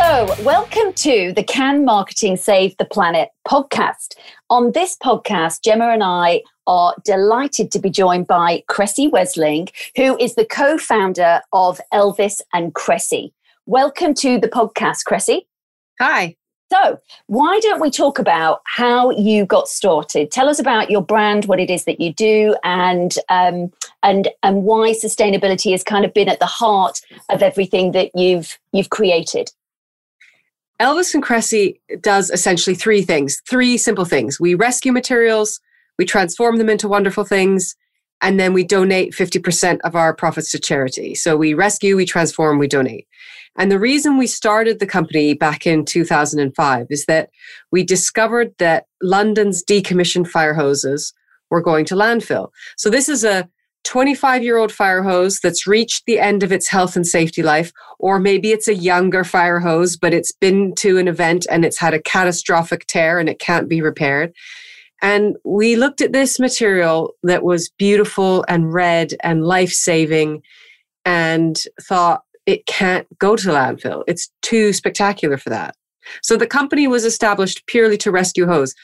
So, welcome to the Can Marketing Save the Planet podcast. On this podcast, Gemma and I are delighted to be joined by Kresse Wesling, who is the co founder of Elvis and Kresse. Welcome to the podcast, Kresse. Hi. So, why don't we talk about how you got started? Tell us about your brand, what it is that you do, and um, and and why sustainability has kind of been at the heart of everything that you've you've created. Elvis and Kresse does essentially three things, three simple things. We rescue materials, we transform them into wonderful things, and then we donate 50% of our profits to charity. So we rescue, we transform, we donate. And the reason we started the company back in 2005 is that we discovered that London's decommissioned fire hoses were going to landfill. So this is a 25 year old fire hose that's reached the end of its health and safety life, or maybe it's a younger fire hose, but it's been to an event and it's had a catastrophic tear and it can't be repaired. And we looked at this material that was beautiful and red and life saving and thought it can't go to landfill. It's too spectacular for that. So the company was established purely to rescue hose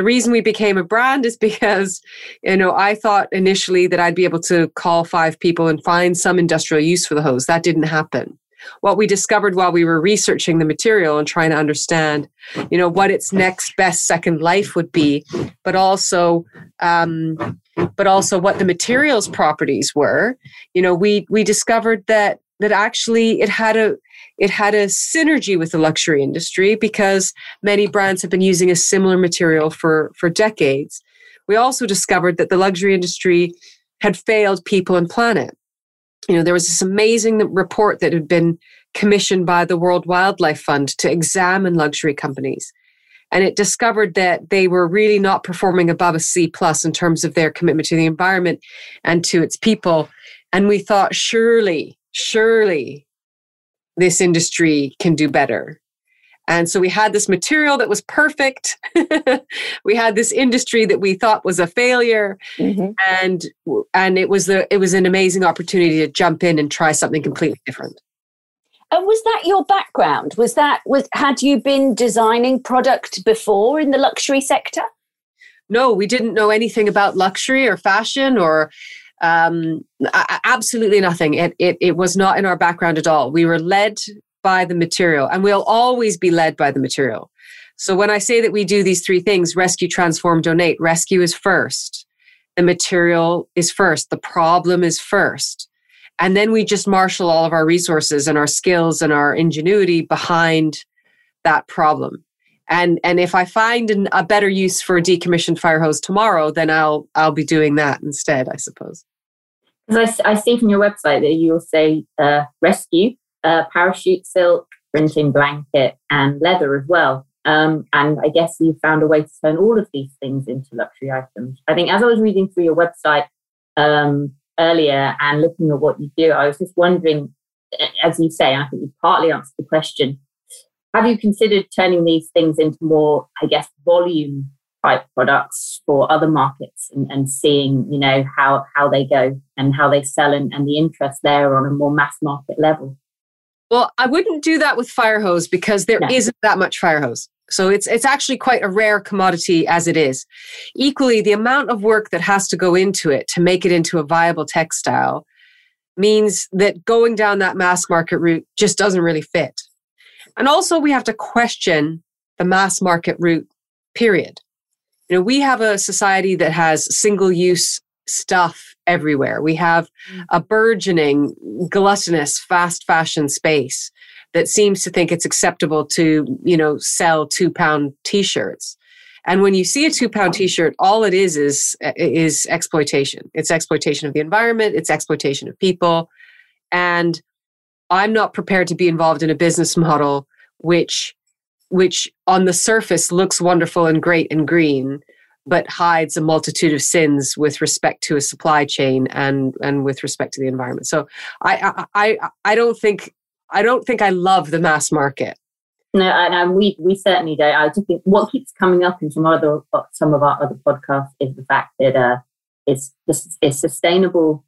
the reason we became a brand is because you know i thought initially that i'd be able to call five people and find some industrial use for the hose. That didn't happen. What we discovered while we were researching the material and trying to understand you know what its next best second life would be but also um, but also what the materials properties were you know we we discovered that that actually it had a it had a synergy with the luxury industry because many brands have been using a similar material for, for decades. We also discovered that the luxury industry had failed people and planet. You know, there was this amazing report that had been commissioned by the World Wildlife Fund to examine luxury companies. And it discovered that they were really not performing above a C plus in terms of their commitment to the environment and to its people. And we thought, surely, surely this industry can do better. And so we had this material that was perfect. we had this industry that we thought was a failure, mm-hmm. and and it was the it was an amazing opportunity to jump in and try something completely different. And was that your background? Was that was had you been designing product before in the luxury sector? No, we didn't know anything about luxury or fashion or um, absolutely nothing. It, it, it was not in our background at all. We were led by the material, and we'll always be led by the material. So when I say that we do these three things rescue, transform, donate, rescue is first. The material is first. The problem is first. And then we just marshal all of our resources and our skills and our ingenuity behind that problem. And, and if I find an, a better use for a decommissioned fire hose tomorrow, then I'll, I'll be doing that instead, I suppose. Because I, I, see from your website that you'll say uh, rescue, uh, parachute silk, printing blanket, and leather as well. Um, and I guess you found a way to turn all of these things into luxury items. I think as I was reading through your website um, earlier and looking at what you do, I was just wondering, as you say, I think you partly answered the question. Have you considered turning these things into more, I guess, volume type products for other markets and, and seeing, you know, how, how they go and how they sell and, and the interest there on a more mass market level? Well, I wouldn't do that with fire hose because there no. not that much fire hose. So it's it's actually quite a rare commodity as it is. Equally, the amount of work that has to go into it to make it into a viable textile means that going down that mass market route just doesn't really fit. And also we have to question the mass market route period. You know, we have a society that has single use stuff everywhere. We have a burgeoning, gluttonous, fast fashion space that seems to think it's acceptable to, you know, sell two pound t shirts. And when you see a two pound t shirt, all it is is, is exploitation. It's exploitation of the environment, it's exploitation of people. And I'm not prepared to be involved in a business model which which on the surface looks wonderful and great and green, but hides a multitude of sins with respect to a supply chain and and with respect to the environment. So I I I, I don't think I don't think I love the mass market. No, and we we certainly don't. I just think what keeps coming up in some other some of our other podcasts is the fact that uh, it's it's sustainable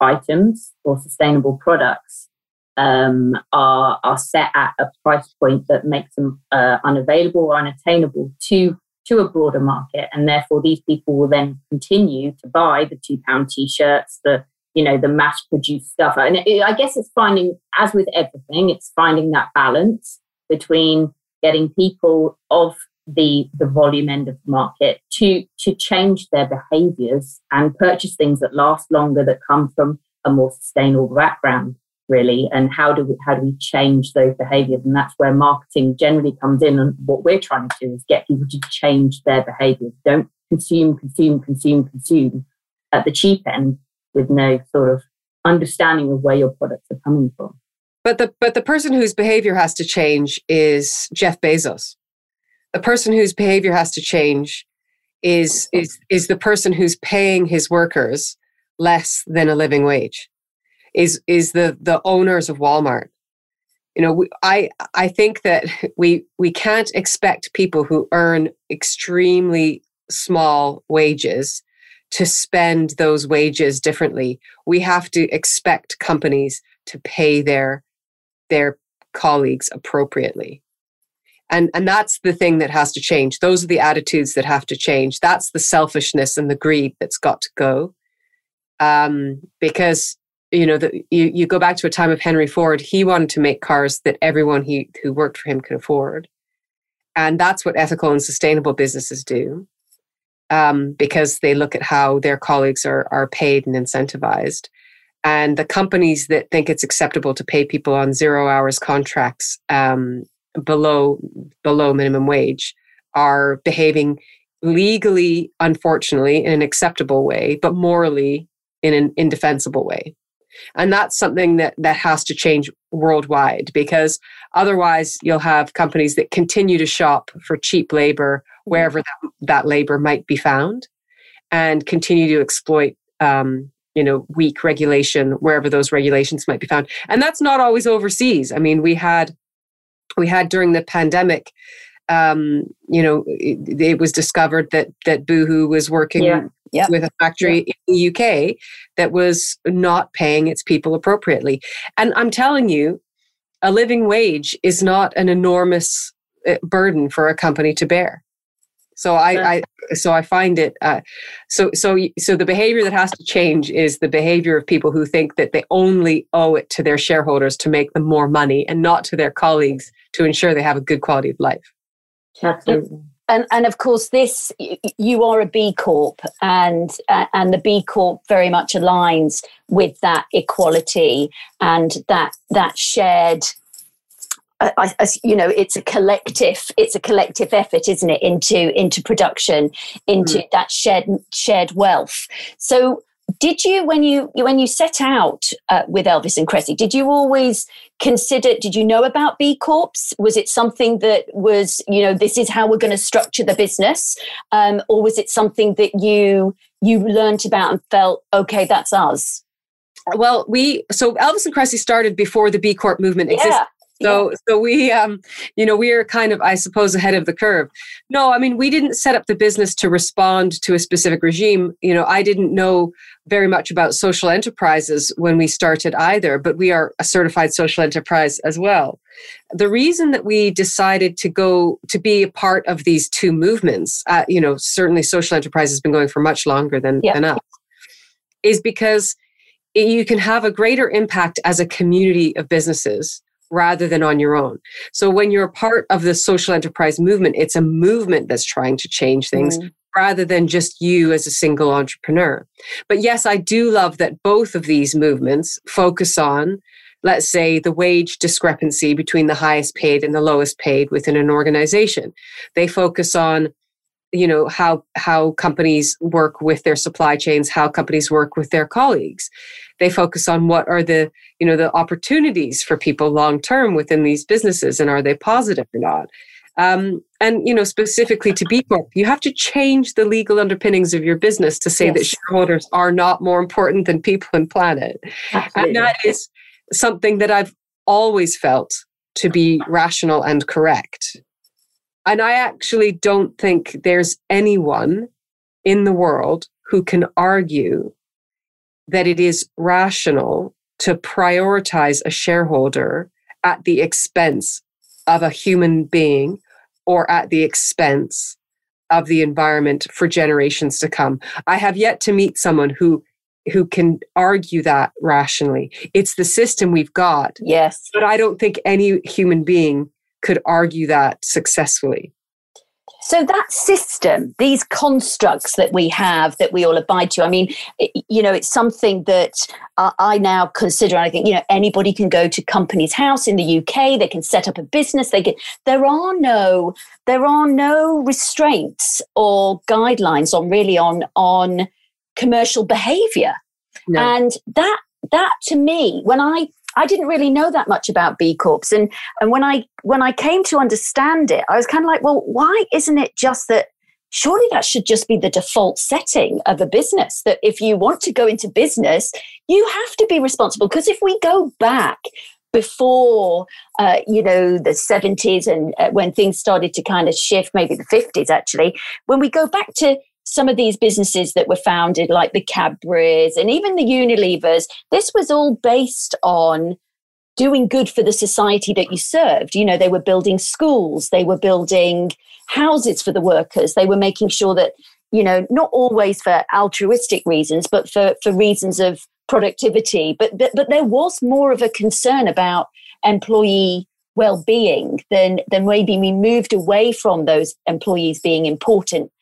items or sustainable products um, are are set at a price point that makes them uh, unavailable or unattainable to to a broader market, and therefore these people will then continue to buy the two pound t-shirts, the you know the mass produced stuff, and it, I guess it's finding, as with everything, it's finding that balance between getting people of the the volume end of the market to to change their behaviors and purchase things that last longer that come from a more sustainable background really and how do we how do we change those behaviors? And that's where marketing generally comes in and what we're trying to do is get people to change their behaviors. Don't consume consume consume consume at the cheap end with no sort of understanding of where your products are coming from. But the but the person whose behavior has to change is Jeff Bezos. The person whose behavior has to change is is is the person who's paying his workers less than a living wage is is the the owners of Walmart. You know, we, I I think that we we can't expect people who earn extremely small wages to spend those wages differently. We have to expect companies to pay their their colleagues appropriately. And and that's the thing that has to change. Those are the attitudes that have to change. That's the selfishness and the greed that's got to go. Um, because you know, the, you, you go back to a time of Henry Ford, he wanted to make cars that everyone he, who worked for him could afford. And that's what ethical and sustainable businesses do um, because they look at how their colleagues are, are paid and incentivized. And the companies that think it's acceptable to pay people on zero hours contracts um, below below minimum wage are behaving legally, unfortunately, in an acceptable way, but morally in an indefensible way and that's something that that has to change worldwide because otherwise you'll have companies that continue to shop for cheap labor wherever that, that labor might be found and continue to exploit um, you know weak regulation wherever those regulations might be found. And that's not always overseas. I mean we had we had during the pandemic um, you know, it, it, was discovered that that Boohoo was working yeah. Yep. with a factory yep. in the UK that was not paying its people appropriately. And I'm telling you, a living wage is not an enormous uh, burden for a company to bear. So I, I so I find it uh, so so so the behavior that has to change is the behavior of people who think that they only owe it to their shareholders to make them more money and not to their colleagues to ensure they have a good quality of life. Absolutely and and of course this you are a b corp and uh, and the b corp very much aligns with that equality and that that shared I, I, you know it's a collective it's a collective effort isn't it into into production into mm. that shared shared wealth so did you when you when you set out uh, with elvis and kresse did you always consider did you know about b corps? Was it something that was you know this is how we're going to structure the business? Um, or was it something that you you learned about and felt okay that's us? Well we so elvis and kresse started before the b corp movement existed yeah. So, yeah. so we, um, you know, we are kind of, I suppose, ahead of the curve. No, I mean, we didn't set up the business to respond to a specific regime. You know, I didn't know very much about social enterprises when we started either, but we are a certified social enterprise as well. The reason that we decided to go to be a part of these two movements, uh, you know, certainly social enterprise has been going for much longer than, yeah. than us, is because you can have a greater impact as a community of businesses rather than on your own. So when you're a part of the social enterprise movement, it's a movement that's trying to change things. Mm. Rather than just you as a single entrepreneur. But yes, I do love that both of these movements focus on, let's say, the wage discrepancy between the highest paid and the lowest paid within an organization. They focus on you know how how companies work with their supply chains how companies work with their colleagues they focus on what are the you know the opportunities for people long term within these businesses and are they positive or not um, and you know specifically to b corp you have to change the legal underpinnings of your business to say yes. that shareholders are not more important than people and planet Absolutely. and that is something that i've always felt to be rational and correct and I actually don't think there's anyone in the world who can argue that it is rational to prioritize a shareholder at the expense of a human being or at the expense of the environment for generations to come. I have yet to meet someone who who can argue that rationally. It's the system we've got. Yes. But I don't think any human being could argue that successfully. So that system, these constructs that we have that we all abide to, I mean, you know, it's something that I now consider. I think, you know, anybody can go to Companies House in the UK. They can set up a business. They can. There are no, there are no restraints or guidelines on really on on commercial behavior, no. and that that to me, when I I didn't really know that much about B Corps. And and when I when I came to understand it, I was kind of like, well, why isn't it just that surely that should just be the default setting of a business that if you want to go into business, you have to be responsible. Because if we go back before, uh, you know, the 70s and uh, when things started to kind of shift, maybe the 50s actually, when we go back to some of these businesses that were founded, like the Cadburys and even the Unilevers, this was all based on doing good for the society that you served. You know, they were building schools, they were building houses for the workers, they were making sure that, you know, not always for altruistic reasons, but for, for reasons of productivity. But, but but there was more of a concern about employee well-being than than maybe we moved away from those employees being important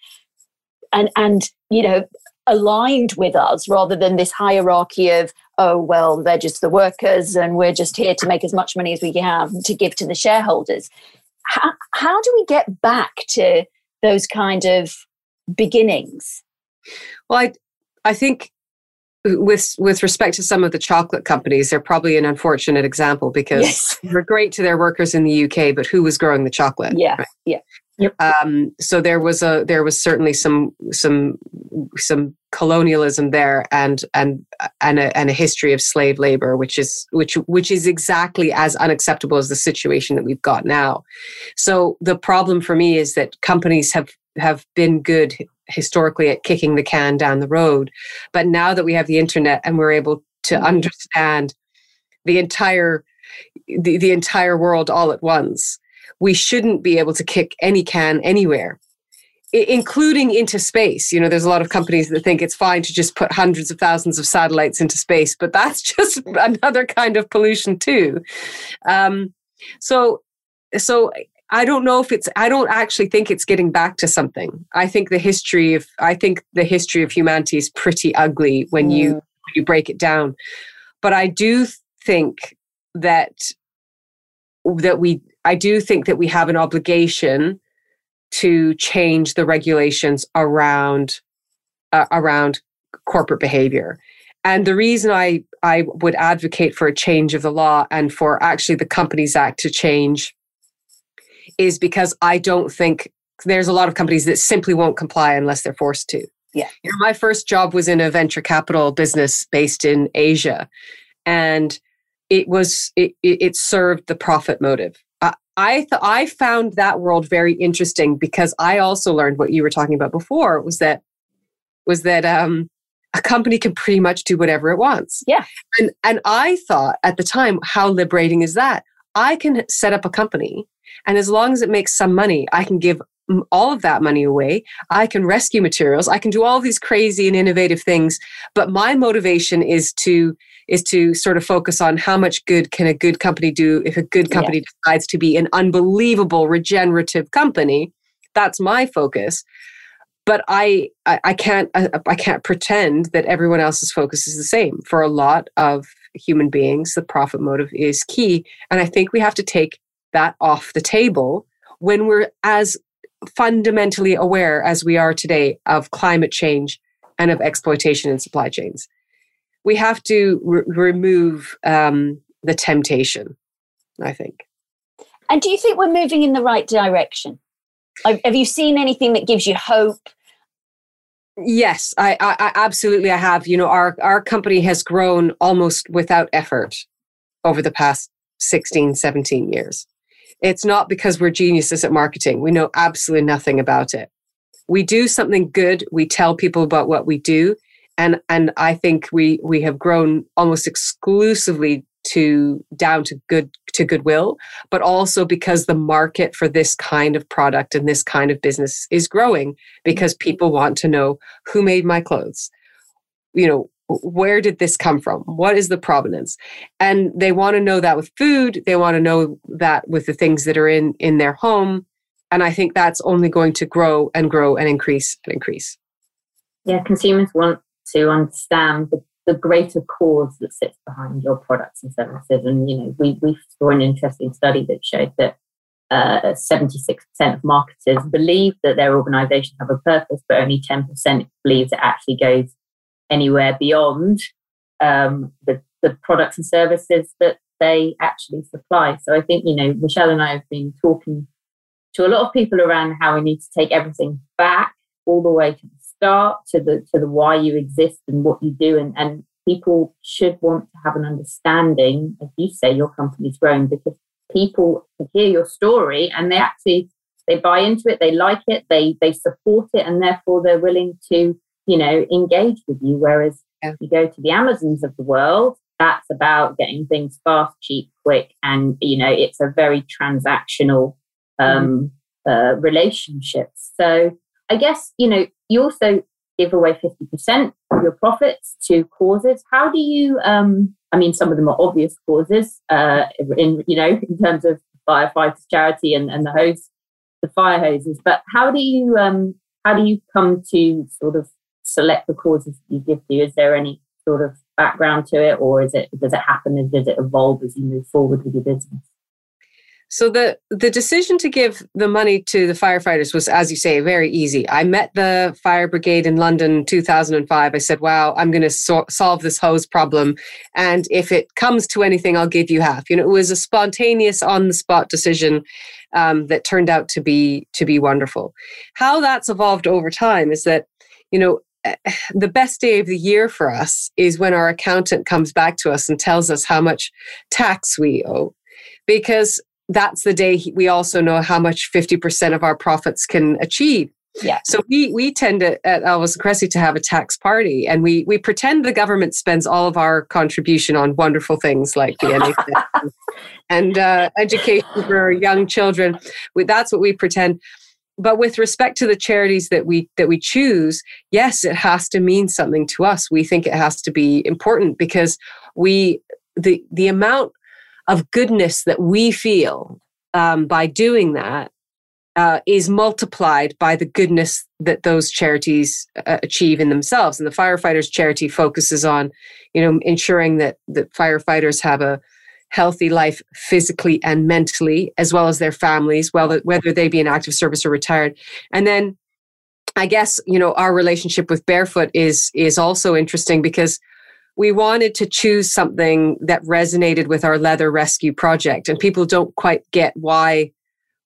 and and you know aligned with us rather than this hierarchy of oh well they're just the workers and we're just here to make as much money as we can to give to the shareholders how, how do we get back to those kind of beginnings well i i think with with respect to some of the chocolate companies they're probably an unfortunate example because yes. they're great to their workers in the uk but who was growing the chocolate yeah right? yeah Yep. Um, so there was a there was certainly some some some colonialism there and and and a, and a history of slave labor which is which which is exactly as unacceptable as the situation that we've got now so the problem for me is that companies have have been good historically at kicking the can down the road but now that we have the internet and we're able to mm-hmm. understand the entire the, the entire world all at once we shouldn't be able to kick any can anywhere including into space. You know, there's a lot of companies that think it's fine to just put hundreds of thousands of satellites into space, but that's just another kind of pollution too. Um, so, so I don't know if it's. I don't actually think it's getting back to something. I think the history of. I think the history of humanity is pretty ugly when mm. you you break it down. But I do think that that we I do think that we have an obligation to change the regulations around uh, around corporate behavior. And the reason I I would advocate for a change of the law and for actually the Companies Act to change is because I don't think there's a lot of companies that simply won't comply unless they're forced to. Yeah. You know, my first job was in a venture capital business based in Asia. And it was it, it served the profit motive I th- I found that world very interesting because I also learned what you were talking about before was that was that um, a company can pretty much do whatever it wants. Yeah. And and I thought at the time, how liberating is that? I can set up a company, and as long as it makes some money, I can give all of that money away. I can rescue materials. I can do all these crazy and innovative things. But my motivation is to is to sort of focus on how much good can a good company do if a good company decides to be an unbelievable regenerative company. That's my focus. But I, I, I can't, I, I can't pretend that everyone else's focus is the same. For a lot of human beings, the profit motive is key, and I think we have to take that off the table when we're as fundamentally aware as we are today of climate change and of exploitation in supply chains we have to re- remove um, the temptation, I think. And do you think we're moving in the right direction? Have you seen anything that gives you hope? Yes, I, I, I absolutely I have. You know, our our company has grown almost without effort over the past 16, 17 years. It's not because we're geniuses at marketing. We know absolutely nothing about it. We do something good, we tell people about what we do, and and I think we we have grown almost exclusively to down to good to goodwill but also because the market for this kind of product and this kind of business is growing because mm-hmm. people want to know who made my clothes. You know where did this come from? What is the provenance? And they want to know that with food they want to know that with the things that are in in their home. And i think that's only going to grow and grow and increase and increase. Yeah consumers want to understand the, the greater cause that sits behind your products and services. And, you know, we, we saw an interesting study that showed that uh, 76% of marketers believe that their organizations have a purpose, but only 10% believes it actually goes anywhere beyond um, the, the products and services that they actually supply. So I think, you know, Michelle and I have been talking to a lot of people around how we need to take everything back all the way to the start to the to the why you exist and what you do and, and people should want to have an understanding as you say your company's growing because people hear your story and they actually they buy into it they like it they they support it and therefore they're willing to you know engage with you whereas yeah. you go to the amazons of the world that's about getting things fast cheap quick and you know it's a very transactional um mm-hmm. uh, relationship so i guess you know you also give away 50% of your profits to causes. How do you, um, I mean, some of them are obvious causes, uh, in, you know, in terms of firefighters charity and, and the hose, the fire hoses, but how do you, um, how do you come to sort of select the causes that you give to? Is there any sort of background to it or is it, does it happen and does it evolve as you move forward with your business? So the the decision to give the money to the firefighters was, as you say, very easy. I met the fire brigade in London 2005. I said, "Wow, I'm going to so- solve this hose problem, and if it comes to anything, I'll give you half." You know, it was a spontaneous, on the spot decision um, that turned out to be to be wonderful. How that's evolved over time is that, you know, eh, the best day of the year for us is when our accountant comes back to us and tells us how much tax we owe because that's the day we also know how much 50% of our profits can achieve. Yeah. So we we tend to at Elvis and Kresse to have a tax party, and we we pretend the government spends all of our contribution on wonderful things like the NHS and uh, education for young children. We, that's what we pretend. But with respect to the charities that we that we choose, yes, it has to mean something to us. We think it has to be important because we the the amount of goodness that we feel um, by doing that uh, is multiplied by the goodness that those charities uh, achieve in themselves. And the firefighters charity focuses on, you know, ensuring that that firefighters have a healthy life physically and mentally, as well as their families, well, whether they be in active service or retired. And then, I guess you know our relationship with Barefoot is is also interesting because we wanted to choose something that resonated with our leather rescue project. And people don't quite get why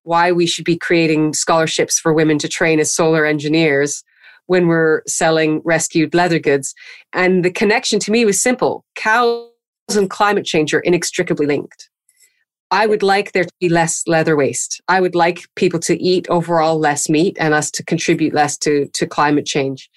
why we should be creating scholarships for women to train as solar engineers when we're selling rescued leather goods. And the connection to me was simple. Cows and climate change are inextricably linked. I would like there to be less leather waste. I would like people to eat overall less meat and us to contribute less to, to climate change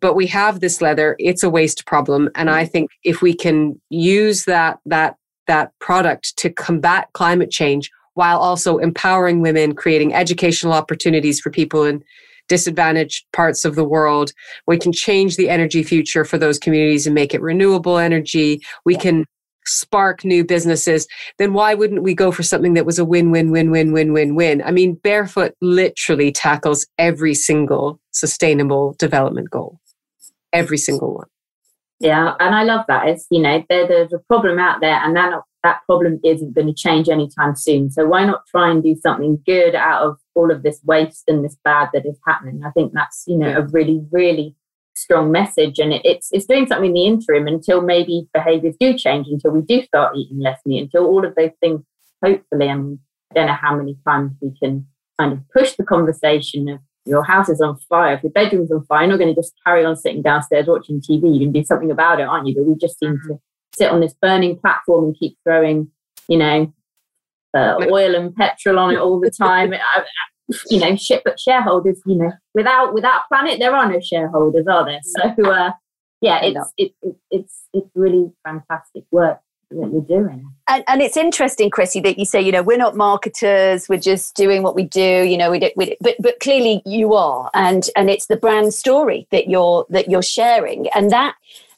but we have this leather it's a waste problem. And i mm. think if we can use that that that product to combat climate change while also empowering women creating educational opportunities for people in disadvantaged parts of the world we can change the energy future for those communities and make it renewable energy. We can spark new businesses. Then why wouldn't we go for something that was a win win win win win win win? I mean barefoot literally tackles every single sustainable development goal every single one. Yeah, and I love that. It's you know there, there's a problem out there, and that that problem isn't going to change anytime soon. So why not try and do something good out of all of this waste and this bad that is happening? I think that's you know a really really strong message, and it, it's it's doing something in the interim until maybe behaviours do change, until we do start eating less meat, until all of those things. Hopefully, I mean, I don't know how many times we can kind of push the conversation of your house is on fire, if your bedroom's on fire, you're not going to just carry on sitting downstairs watching TV. You can do something about it, aren't you? But we just seem to sit on this burning platform and keep throwing, you know, uh, oil and petrol on it all the time. you know, shit, but shareholders, you know, without without planet, there are no shareholders, are there? So, uh, yeah, it's it, it, it's it's really fantastic work that you're doing. And, and it's interesting, Chrissy, that you say, you know, we're not marketers, we're just doing what we do, you know, we do, we do, but but clearly you are, and and it's the brand story that you're that you're sharing, and that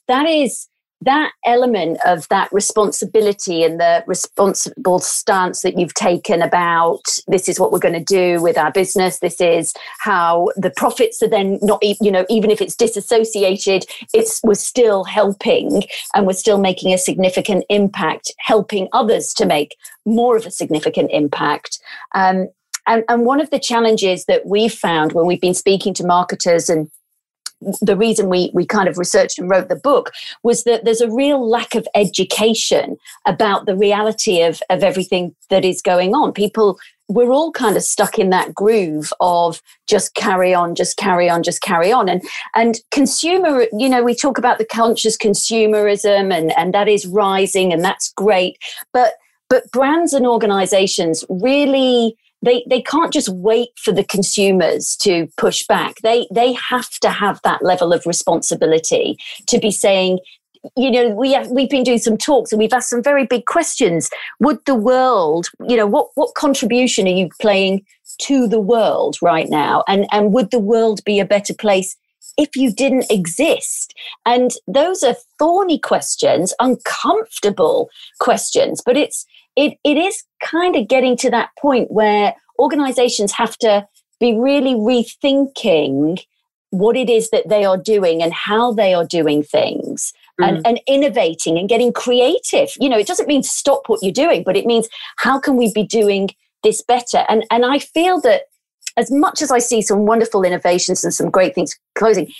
that is that element of that responsibility and the responsible stance that you've taken about this is what we're going to do with our business this is how the profits are then not you know even if it's disassociated it's we're still helping and we're still making a significant impact helping others to make more of a significant impact. Um, and, and one of the challenges that we've found when we've been speaking to marketers and the reason we we kind of researched and wrote the book was that there's a real lack of education about the reality of of everything that is going on. People we're all kind of stuck in that groove of just carry on just carry on just carry on. And and consumer you know we talk about the conscious consumerism and and that is rising and that's great. But but brands and organizations really they they can't just wait for the consumers to push back. They they have to have that level of responsibility to be saying you know we have we've been doing some talks and we've asked some very big questions. Would the world you know what what contribution are you playing to the world right now? And and would the world be a better place if you didn't exist? And those are thorny questions uncomfortable questions but it's it, it is kind of getting to that point where organizations have to be really rethinking what it is that they are doing and how they are doing things mm. and, and innovating and getting creative. You know, it doesn't mean stop what you're doing, but it means how can we be doing this better? And and I feel that as much as I see some wonderful innovations and some great things closing,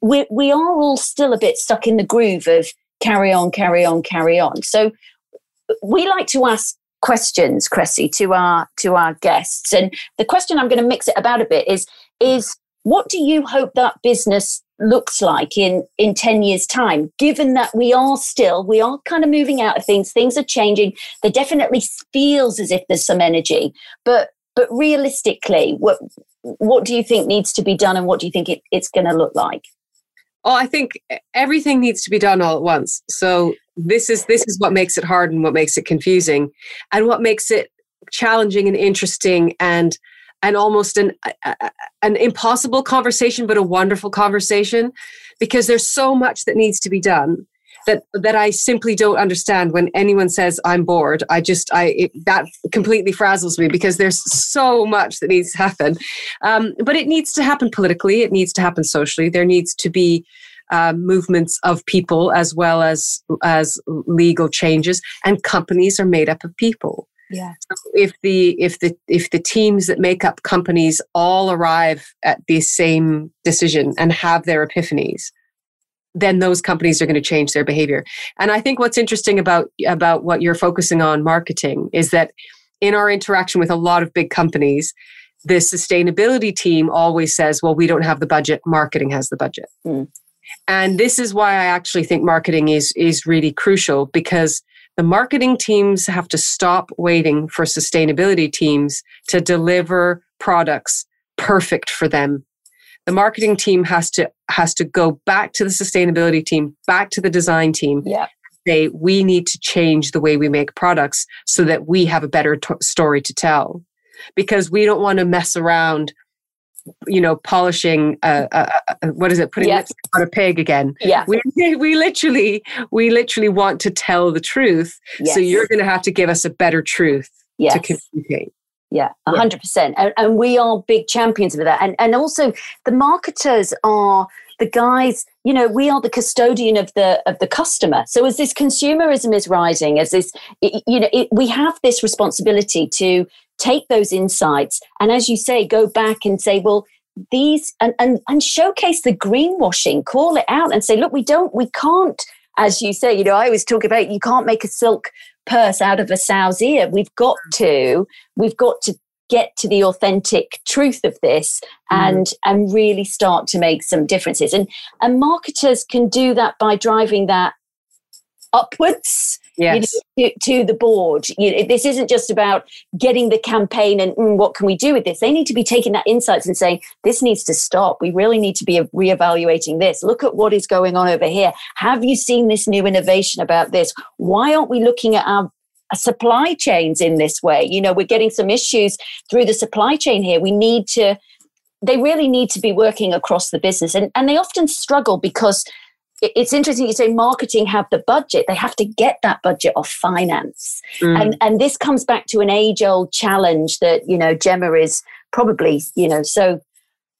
we, we are all still a bit stuck in the groove of carry on, carry on, carry on. So we like to ask questions, Kresse, to our to our guests. And the question I'm going to mix it about a bit is is what do you hope that business looks like in in 10 years time given that we are still we are kind of moving out of things things are changing there definitely feels as if there's some energy but but realistically what what do you think needs to be done and what do you think it, it's going to look like Oh, I think everything needs to be done all at once. So this is this is what makes it hard and what makes it confusing, and what makes it challenging and interesting and and almost an an impossible conversation, but a wonderful conversation, because there's so much that needs to be done that that I simply don't understand when anyone says I'm bored. I just I it, that completely frazzles me because there's so much that needs to happen. Um, but it needs to happen politically. It needs to happen socially. There needs to be uh, movements of people as well as as legal changes. And companies are made up of people. Yeah. if the if the if the teams that make up companies all arrive at the same decision and have their epiphanies, then those companies are going to change their behavior. And I think what's interesting about about what you're focusing on marketing is that in our interaction with a lot of big companies, the sustainability team always says, "Well, we don't have the budget. Marketing has the budget." Mm. And this is why I actually think marketing is is really crucial because the marketing teams have to stop waiting for sustainability teams to deliver products perfect for them. The marketing team has to has to go back to the sustainability team back to the design team yeah. say we need to change the way we make products so that we have a better t- story to tell. Because we don't want to mess around you know polishing uh, uh, uh, what is it putting yes. on a pig again yeah we, we literally we literally want to tell the truth yes. so you're going to have to give us a better truth yes. to communicate yeah, hundred percent. And, and we are big champions of that. And and also the marketers are the guys. You know, we are the custodian of the of the customer. So as this consumerism is rising, as this, you know, it, we have this responsibility to take those insights and, as you say, go back and say, well, these and and and showcase the greenwashing, call it out, and say, look, we don't, we can't. As you say, you know, I always talk about you can't make a silk purse out of a sow's ear. We've got mm. to, we've got to get to the authentic truth of this and mm. and really start to make some differences. And and marketers can do that by driving that upwards yes. you know, to, to, the board. You know, this isn't just about getting the campaign and mm, what can we do with this. They need to be taking that insights and saying this needs to stop. We really need to be reevaluating this. Look at what is going on over here. Have you seen this new innovation about this? Why aren't we looking at our supply chains in this way? You know, we're getting some issues through the supply chain here. We need to. They really need to be working across the business, and, and they often struggle because it's interesting you say marketing have the budget. They have to get that budget off finance. Mm. and and this comes back to an age old challenge that you know gemma is probably you know so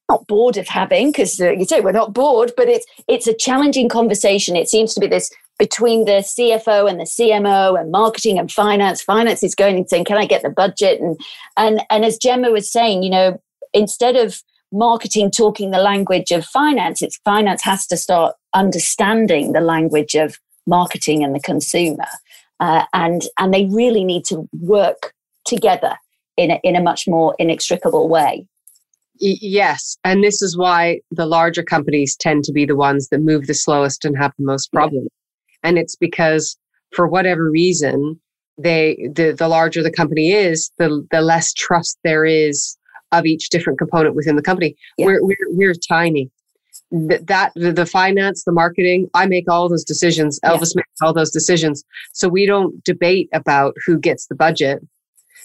not bored of having because uh, you say we're not bored but it's it's a challenging conversation. It seems to be this between the cfo and the cmo and marketing and finance. Finance is going and saying can i get the budget? And and and as gemma was saying you know instead of marketing talking the language of finance it's finance has to start understanding the language of marketing and the consumer uh, and and they really need to work together in a, in a much more inextricable way. Yes and this is why the larger companies tend to be the ones that move the slowest and have the most problems and it's because for whatever reason they the, the larger the company is the the less trust there is of each different component within the company. Yeah. We're, we're, we're tiny. That, that the, finance, the marketing, I make all those decisions. Elvis yeah. makes all those decisions. So we don't debate about who gets the budget.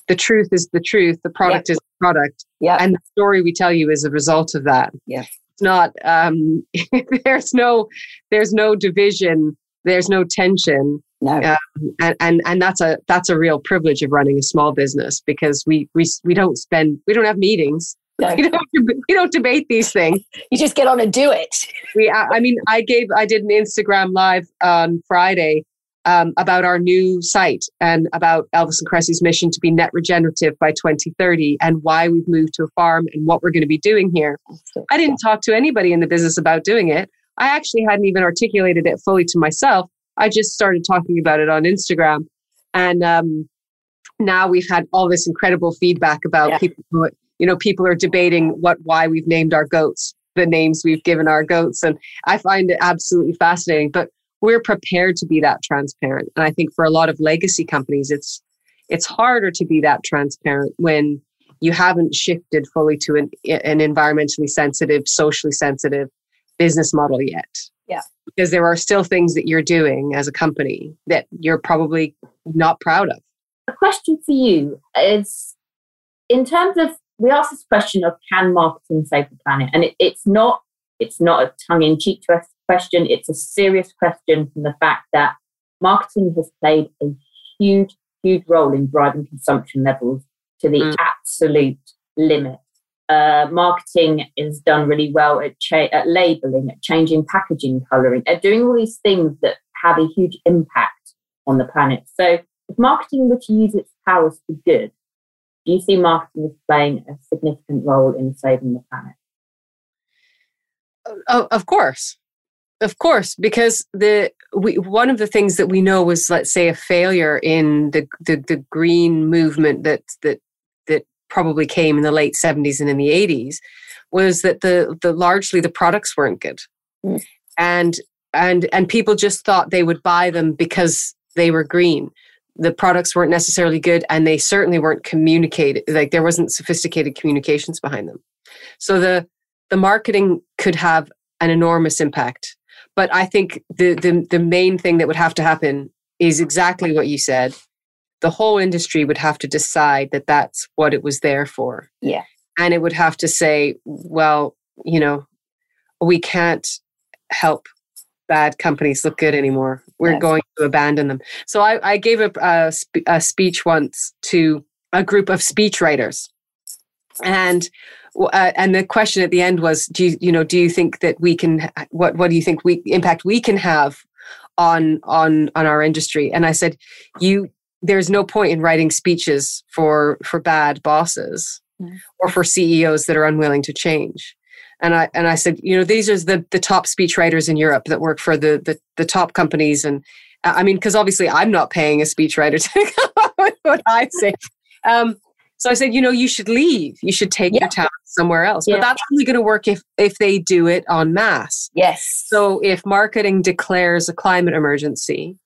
The truth is the truth. The product yeah. is the product. Yeah. And the story we tell you is a result of that. Yeah. It's not, um, there's no, there's no division. There's no tension. No. Um, and, and and that's a that's a real privilege of running a small business because we we we don't spend we don't have meetings. No. We, don't, we don't debate these things. You just get on and do it. We I mean I gave I did an Instagram live on Friday um, about our new site and about Elvis and Kresse's mission to be net regenerative by 2030 and why we've moved to a farm and what we're going to be doing here. I didn't talk to anybody in the business about doing it. I actually hadn't even articulated it fully to myself. I just started talking about it on Instagram. And um, now we've had all this incredible feedback about yeah. people who, you know, people are debating what, why we've named our goats, the names we've given our goats. And I find it absolutely fascinating. But we're prepared to be that transparent. And I think for a lot of legacy companies, it's, it's harder to be that transparent when you haven't shifted fully to an, an environmentally sensitive, socially sensitive business model yet. Yeah. Because there are still things that you're doing as a company that you're probably not proud of. A question for you is in terms of we asked this question of can marketing save the planet? And it, it's not it's not a tongue-in-cheek question, it's a serious question from the fact that marketing has played a huge, huge role in driving consumption levels to the mm. absolute limit uh, marketing is done really well at, cha- at labeling, at changing packaging coloring, at doing all these things that have a huge impact on the planet. So, if marketing were to use its powers for good, do you see marketing as playing a significant role in saving the planet? Oh, of course, of course, because the we one of the things that we know was, let's say, a failure in the the, the green movement that that probably came in the late 70s and in the 80s was that the the largely the products weren't good. Mm. and and and people just thought they would buy them because they were green. The products weren't necessarily good and they certainly weren't communicated like there wasn't sophisticated communications behind them. So the the marketing could have an enormous impact. But i think the the, the main thing that would have to happen is exactly what you said the whole industry would have to decide that that's what it was there for. Yeah. And it would have to say, well, you know, we can't help bad companies look good anymore. We're yes. going to abandon them. So I, I gave a, a, a, speech once to a group of speech writers, and uh, and the question at the end was, do you you know do you think that we can what what do you think we impact we can have on on on our industry? And I said, you there's no point in writing speeches for for bad bosses mm. or for CEOs that are unwilling to change. And I and I said, you know, these are the the top speech writers in Europe that work for the the, the top companies. And I mean, because obviously I'm not paying a speech writer to come with what I say. Um, so I said, you know, you should leave. You should take yeah. your talent somewhere else. Yeah. But that's only going to work if if they do it en masse. Yes. So if marketing declares a climate emergency,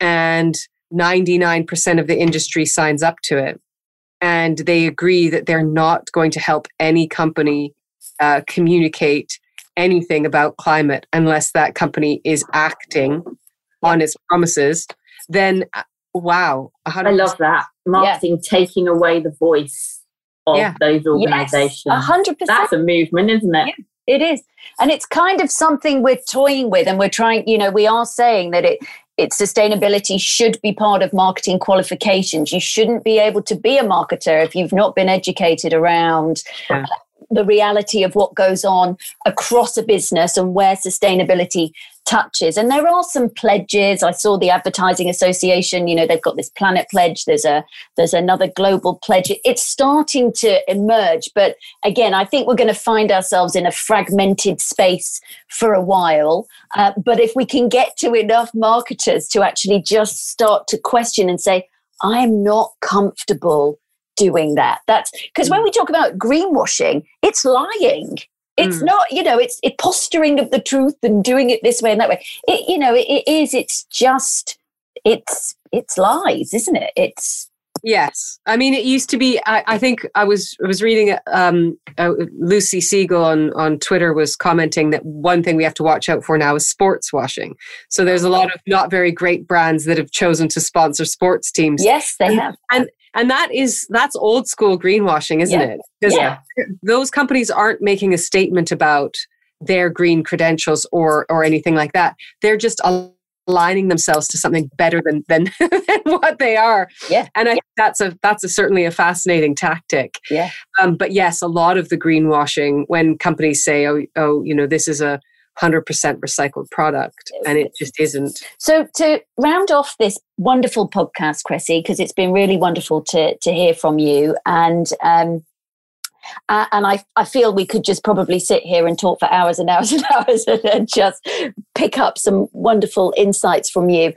and 99% of the industry signs up to it. And they agree that they're not going to help any company uh, communicate anything about climate unless that company is acting on its promises. Then, uh, wow. 100. I love that. Marketing yeah. taking away the voice of yeah. those organizations. Hundred percent. That's a movement, isn't it? Yeah. It is. And it's kind of something we're toying with and we're trying, you know, we are saying that it it's sustainability should be part of marketing qualifications. You shouldn't be able to be a marketer if you've not been educated around yeah the reality of what goes on across a business and where sustainability touches. And there are some pledges. I saw the Advertising Association, you know, they've got this planet pledge. There's a there's another global pledge. It's starting to emerge. But again, I think we're going to find ourselves in a fragmented space for a while. Uh, but if we can get to enough marketers to actually just start to question and say, I am not comfortable doing that. That's because when mm. we talk about greenwashing, it's lying. It's mm. not, you know, it's it posturing of the truth and doing it this way and that way. It, you know, it, it is. It's just, it's it's lies, isn't it? It's Yes, I mean it used to be. I, I think I was I was reading um, uh, Lucy Siegle on on Twitter was commenting that one thing we have to watch out for now is sports washing. So there's a lot of not very great brands that have chosen to sponsor sports teams. Yes, they have, and and that is that's old school greenwashing isn't yeah. it? Because yeah. those companies aren't making a statement about their green credentials or or anything like that. They're just aligning themselves to something better than than, than what they are. Yeah. And i think that's a that's a certainly a fascinating tactic. Yeah. Um, but yes a lot of the greenwashing when companies say oh oh you know this is a 100% recycled product and it just isn't so to round off this wonderful podcast Kresse because it's been really wonderful to to hear from you and um uh, and I, I feel we could just probably sit here and talk for hours and hours and hours and, and just pick up some wonderful insights from you.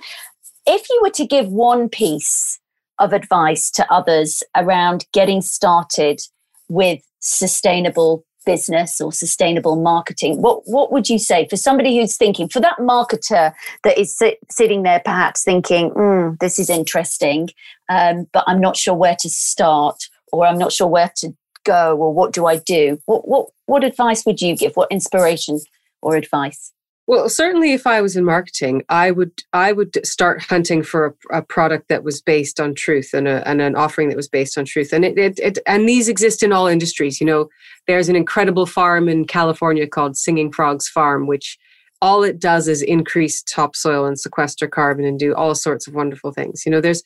If you were to give one piece of advice to others around getting started with sustainable business or sustainable marketing what what would you say for somebody who's thinking for that marketer that is sit, sitting there perhaps thinking mm, this is interesting um, but i'm not sure where to start or i'm not sure where to go or what do i do what what what advice would you give? What inspiration or advice well, certainly, if I was in marketing, I would I would start hunting for a, a product that was based on truth and, a, and an offering that was based on truth. And it, it, it and these exist in all industries. You know, there's an incredible farm in California called Singing Frogs Farm, which all it does is increase topsoil and sequester carbon and do all sorts of wonderful things. You know, there's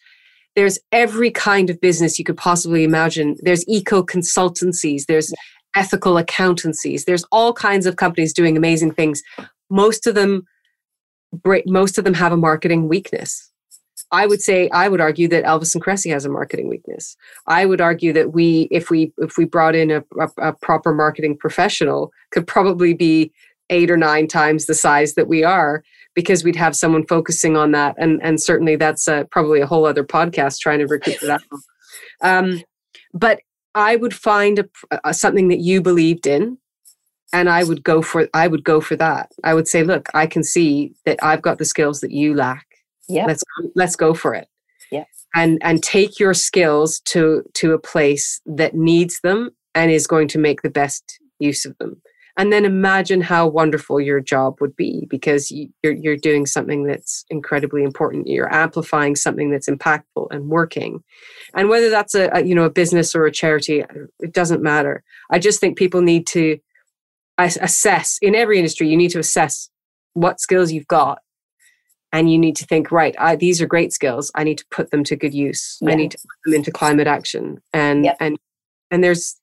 there's every kind of business you could possibly imagine. There's eco consultancies. There's ethical accountancies. There's all kinds of companies doing amazing things most of them most of them have a marketing weakness. I would say i would argue that elvis and Kresse has a marketing weakness. I would argue that we if we if we brought in a, a, a proper marketing professional could probably be eight or nine times the size that we are because we'd have someone focusing on that. And and certainly that's a, probably a whole other podcast trying to recruit for that. Um, but i would find a, a, something that you believed in and i would go for i would go for that. I would say look i can see that i've got the skills that you lack. Yeah. Let's let's go for it. Yeah. And and take your skills to to a place that needs them and is going to make the best use of them. And then imagine how wonderful your job would be because you're you're doing something that's incredibly important. You're amplifying something that's impactful and working. And whether that's a, a you know a business or a charity it doesn't matter. I just think people need to assess in every industry you need to assess what skills you've got and you need to think right I, these are great skills. I need to put them to good use. Yeah. i need to put them into climate action. And yep. and and there's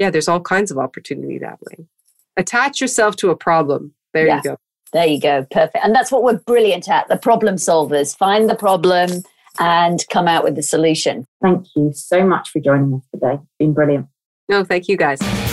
yeah there's all kinds of opportunity that way. Attach yourself to a problem. There yeah. you go. There you go. Perfect. And that's what we're brilliant at the problem solvers. Find the problem and come out with the solution. Thank you so much for joining us today. It's been brilliant. No thank you guys